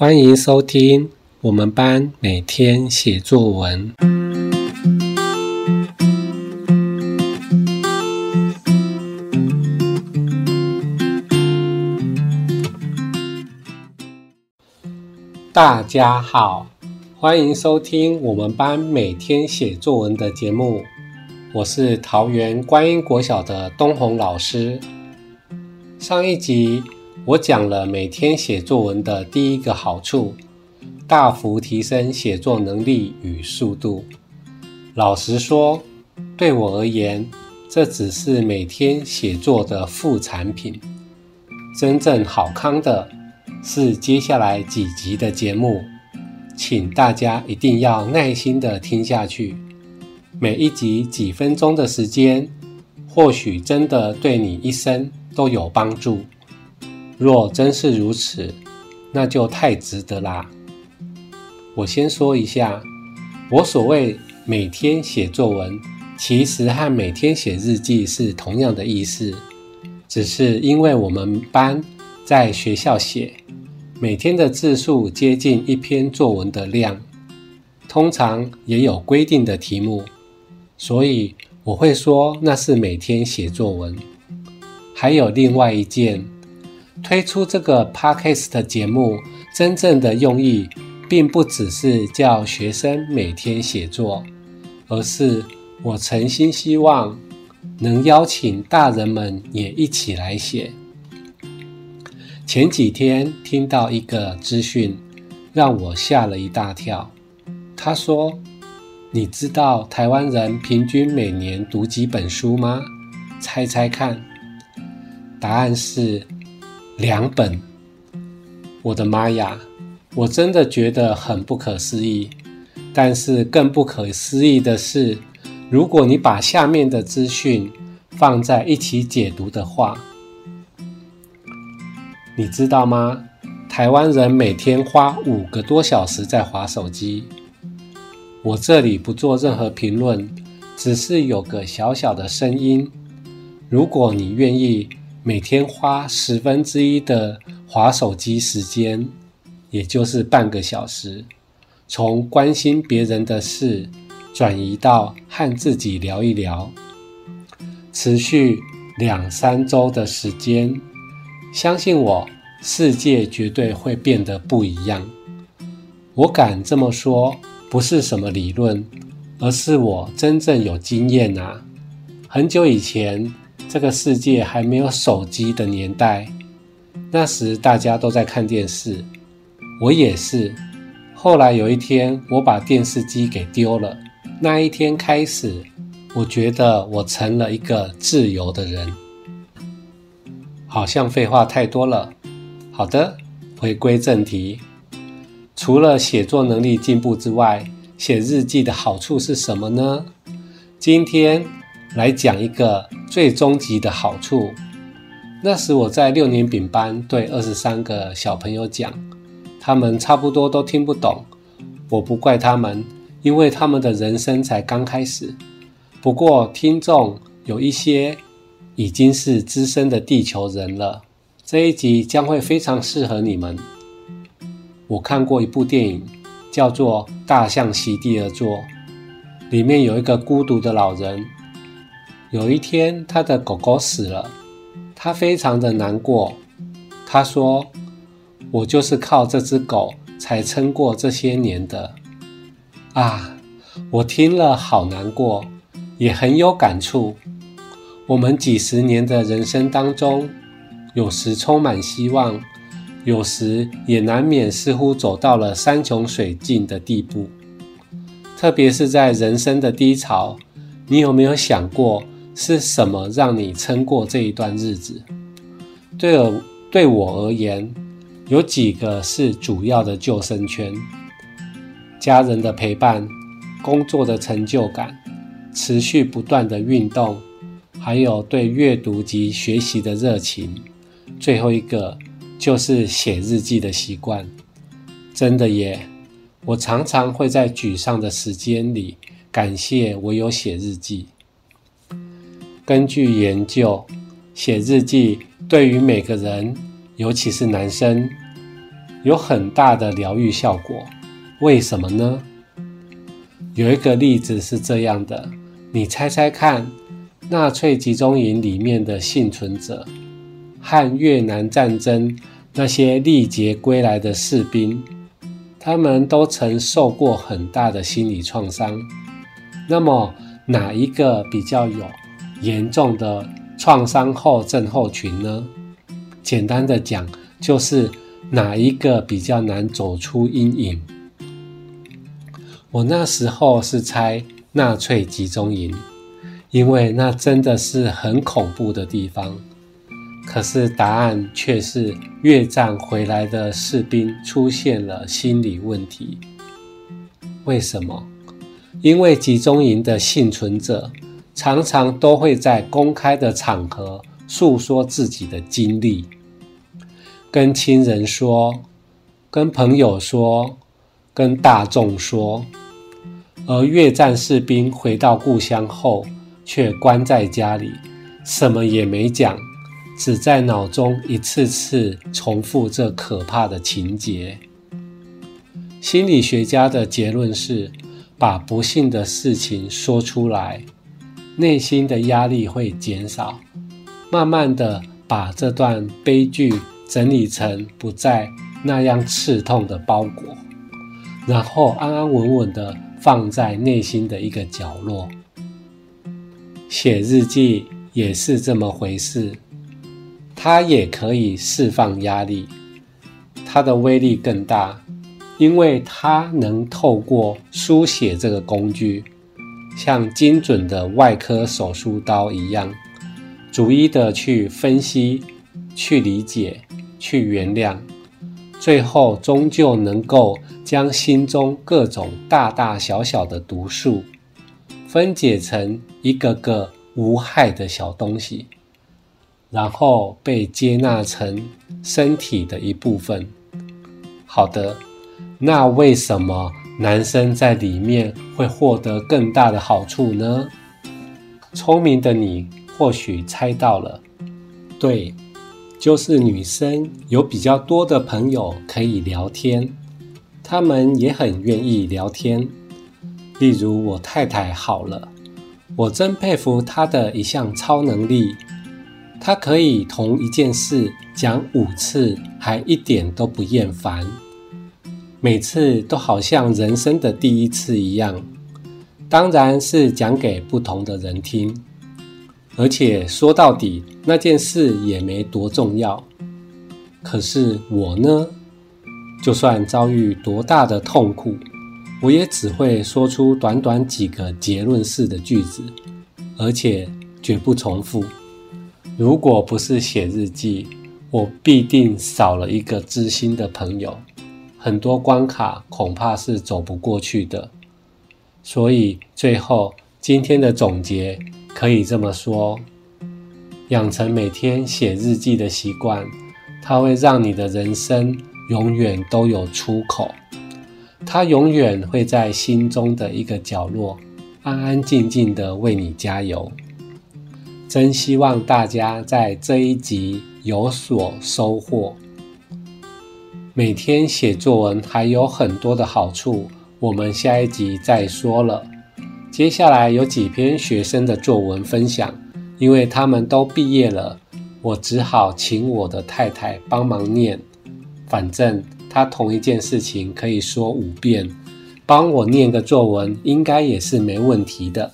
欢迎收听我们班每天写作文。大家好，欢迎收听我们班每天写作文的节目。我是桃园观音国小的东红老师。上一集，我讲了每天写作文的第一个好处，大幅提升写作能力与速度。老实说，对我而言，这只是每天写作的副产品。真正好康的是接下来几集的节目，请大家一定要耐心地听下去。每一集几分钟的时间，或许真的对你一生都有帮助。若真是如此，那就太值得啦。我先说一下，我所谓每天写作文，其实和每天写日记是同样的意思，只是因为我们班在学校写，每天的字数接近一篇作文的量，通常也有规定的题目，所以我会说那是每天写作文。还有另外一件。推出这个 Podcast 节目，真正的用意，并不只是叫学生每天写作，而是我诚心希望能邀请大人们也一起来写。前几天听到一个资讯，让我吓了一大跳。他说：“你知道台湾人平均每年读几本书吗？猜猜看。”答案是。两本，我的妈呀！我真的觉得很不可思议。但是更不可思议的是，如果你把下面的资讯放在一起解读的话，你知道吗？台湾人每天花五个多小时在划手机。我这里不做任何评论，只是有个小小的声音。如果你愿意。每天花十分之一的滑手机时间，也就是半个小时，从关心别人的事转移到和自己聊一聊，持续两三周的时间，相信我，世界绝对会变得不一样。我敢这么说，不是什么理论，而是我真正有经验啊！很久以前。这个世界还没有手机的年代，那时大家都在看电视，我也是。后来有一天，我把电视机给丢了。那一天开始，我觉得我成了一个自由的人。好像废话太多了。好的，回归正题。除了写作能力进步之外，写日记的好处是什么呢？今天来讲一个。最终极的好处。那时我在六年丙班对二十三个小朋友讲，他们差不多都听不懂。我不怪他们，因为他们的人生才刚开始。不过听众有一些已经是资深的地球人了，这一集将会非常适合你们。我看过一部电影，叫做《大象席地而坐》，里面有一个孤独的老人。有一天，他的狗狗死了，他非常的难过。他说：“我就是靠这只狗才撑过这些年的。”啊，我听了好难过，也很有感触。我们几十年的人生当中，有时充满希望，有时也难免似乎走到了山穷水尽的地步。特别是在人生的低潮，你有没有想过？是什么让你撑过这一段日子？对而对我而言，有几个是主要的救生圈：家人的陪伴、工作的成就感、持续不断的运动，还有对阅读及学习的热情。最后一个就是写日记的习惯。真的耶，我常常会在沮丧的时间里感谢我有写日记。根据研究，写日记对于每个人，尤其是男生，有很大的疗愈效果。为什么呢？有一个例子是这样的，你猜猜看，纳粹集中营里面的幸存者和越南战争那些历劫归来的士兵，他们都曾受过很大的心理创伤。那么，哪一个比较有严重的创伤后症候群呢？简单的讲，就是哪一个比较难走出阴影？我那时候是猜纳粹集中营，因为那真的是很恐怖的地方。可是答案却是越战回来的士兵出现了心理问题。为什么？因为集中营的幸存者常常都会在公开的场合诉说自己的经历，跟亲人说，跟朋友说，跟大众说。而越战士兵回到故乡后，却关在家里，什么也没讲，只在脑中一次次重复这可怕的情节。心理学家的结论是，把不幸的事情说出来，内心的压力会减少，慢慢的把这段悲剧整理成不再那样刺痛的包裹，然后安安稳稳的放在内心的一个角落。写日记也是这么回事，它也可以释放压力，它的威力更大。因为它能透过书写这个工具，像精准的外科手术刀一样，逐一的去分析、去理解、去原谅，最后终究能够将心中各种大大小小的毒素分解成一个个无害的小东西，然后被接纳成身体的一部分。好的。那为什么男生在里面会获得更大的好处呢？聪明的你或许猜到了，对，就是女生有比较多的朋友可以聊天，她们也很愿意聊天。例如我太太好了，我真佩服她的一项超能力，她可以同一件事讲五次，还一点都不厌烦。每次都好像人生的第一次一样，当然是讲给不同的人听，而且说到底那件事也没多重要。可是我呢，就算遭遇多大的痛苦，我也只会说出短短几个结论式的句子，而且绝不重复。如果不是写日记，我必定少了一个知心的朋友。很多关卡恐怕是走不过去的，所以最后今天的总结可以这么说：养成每天写日记的习惯，它会让你的人生永远都有出口，它永远会在心中的一个角落安安静静的为你加油。真希望大家在这一集有所收获。每天写作文还有很多的好处，我们下一集再说了。接下来有几篇学生的作文分享，因为他们都毕业了，我只好请我的太太帮忙念。反正她同一件事情可以说五遍，帮我念个作文应该也是没问题的。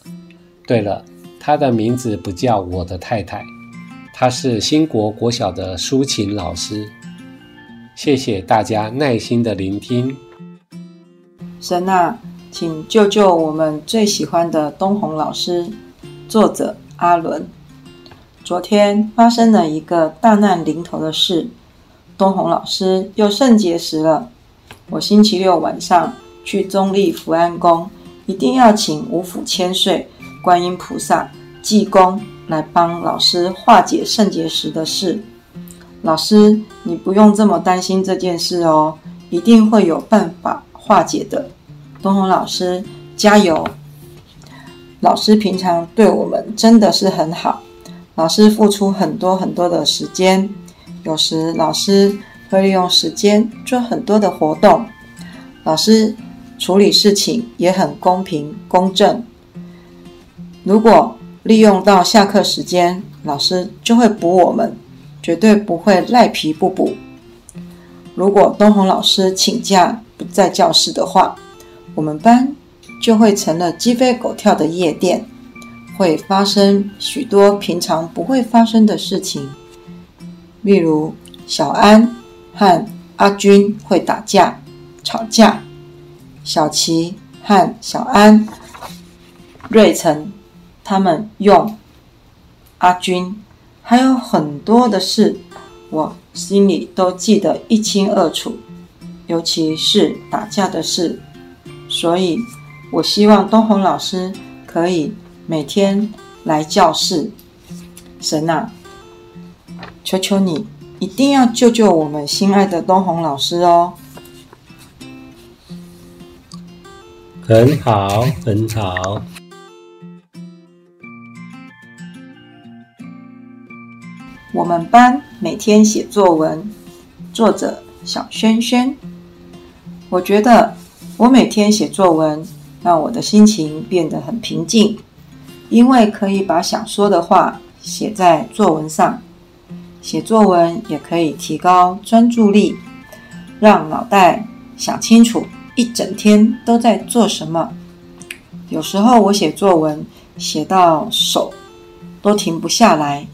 对了，她的名字不叫我的太太，她是兴国国小的苏琴老师。谢谢大家耐心的聆听。神啊，请救救我们最喜欢的东红老师。作者阿伦。昨天发生了一个大难临头的事，东红老师又肾结石了。我星期六晚上去中立福安宫，一定要请五府千岁观音菩萨济公来帮老师化解肾结石的事。老师，你不用这么担心这件事哦，一定会有办法化解的。东红老师，加油！老师平常对我们真的是很好，老师付出很多很多的时间，有时老师会利用时间做很多的活动，老师处理事情也很公平公正。如果利用到下课时间，老师就会补我们，绝对不会赖皮不补。如果东红老师请假不在教室的话，我们班就会成了鸡飞狗跳的夜店，会发生许多平常不会发生的事情，例如小安和阿军会打架、吵架，小琪和小安、瑞成他们用阿军，还有很多的事，我心里都记得一清二楚，尤其是打架的事，所以我希望东红老师可以每天来教室。神啊，求求你一定要救救我们心爱的东红老师哦！很好，很好。我们班每天写作文，作者小轩轩。我觉得我每天写作文，让我的心情变得很平静，因为可以把想说的话写在作文上。写作文也可以提高专注力，让脑袋想清楚一整天都在做什么。有时候我写作文写到手都停不下来。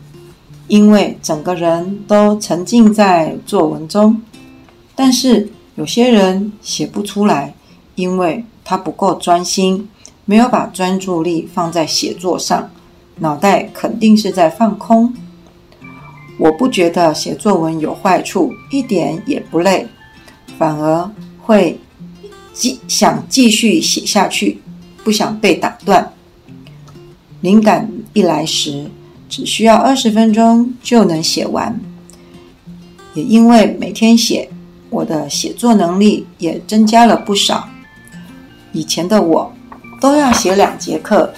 因为整个人都沉浸在作文中，但是有些人写不出来，因为他不够专心，没有把专注力放在写作上，脑袋肯定是在放空。我不觉得写作文有坏处，一点也不累，反而会继想继续写下去，不想被打断。灵感一来时，只需要二十分钟就能写完，也因为每天写，我的写作能力也增加了不少。以前的我都要写两节课，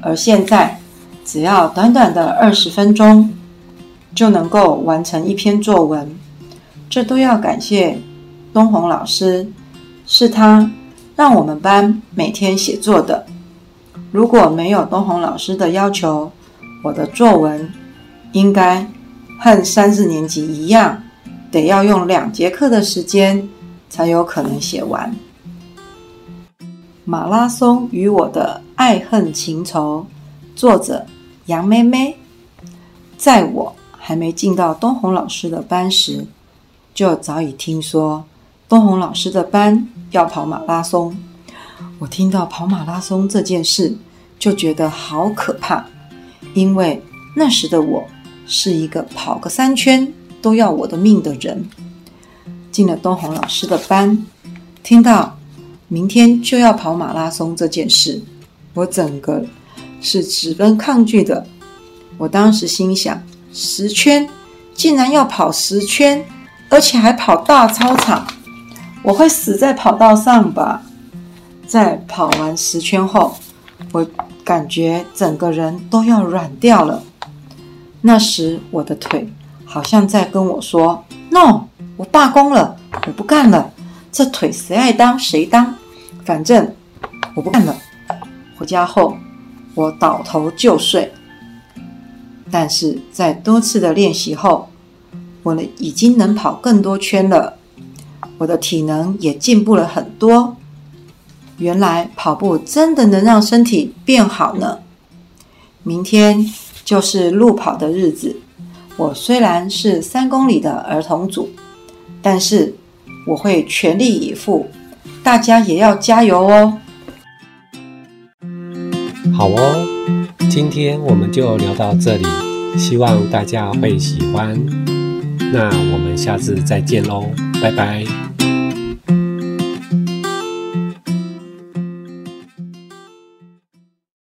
而现在只要短短的二十分钟就能够完成一篇作文。这都要感谢东红老师，是他让我们班每天写作的。如果没有东红老师的要求，我的作文应该和三四年级一样，得要用两节课的时间才有可能写完。马拉松与我的爱恨情仇，作者杨妹妹。在我还没进到东红老师的班时，就早已听说东红老师的班要跑马拉松。我听到跑马拉松这件事，就觉得好可怕。因为那时的我是一个跑个三圈都要我的命的人，进了东红老师的班，听到明天就要跑马拉松这件事，我整个是十分抗拒的。我当时心想：十圈竟然要跑十圈，而且还跑大操场，我会死在跑道上吧？在跑完十圈后，我。感觉整个人都要软掉了。那时我的腿好像在跟我说：“No，我罢工了，我不干了。这腿谁爱当谁当，反正我不干了。”回家后，我倒头就睡。但是在多次的练习后，我呢已经能跑更多圈了，我的体能也进步了很多。原来跑步真的能让身体变好呢。明天就是路跑的日子。我虽然是三公里的儿童组，但是我会全力以赴。大家也要加油哦！好哦，今天我们就聊到这里，希望大家会喜欢。那我们下次再见喽，拜拜。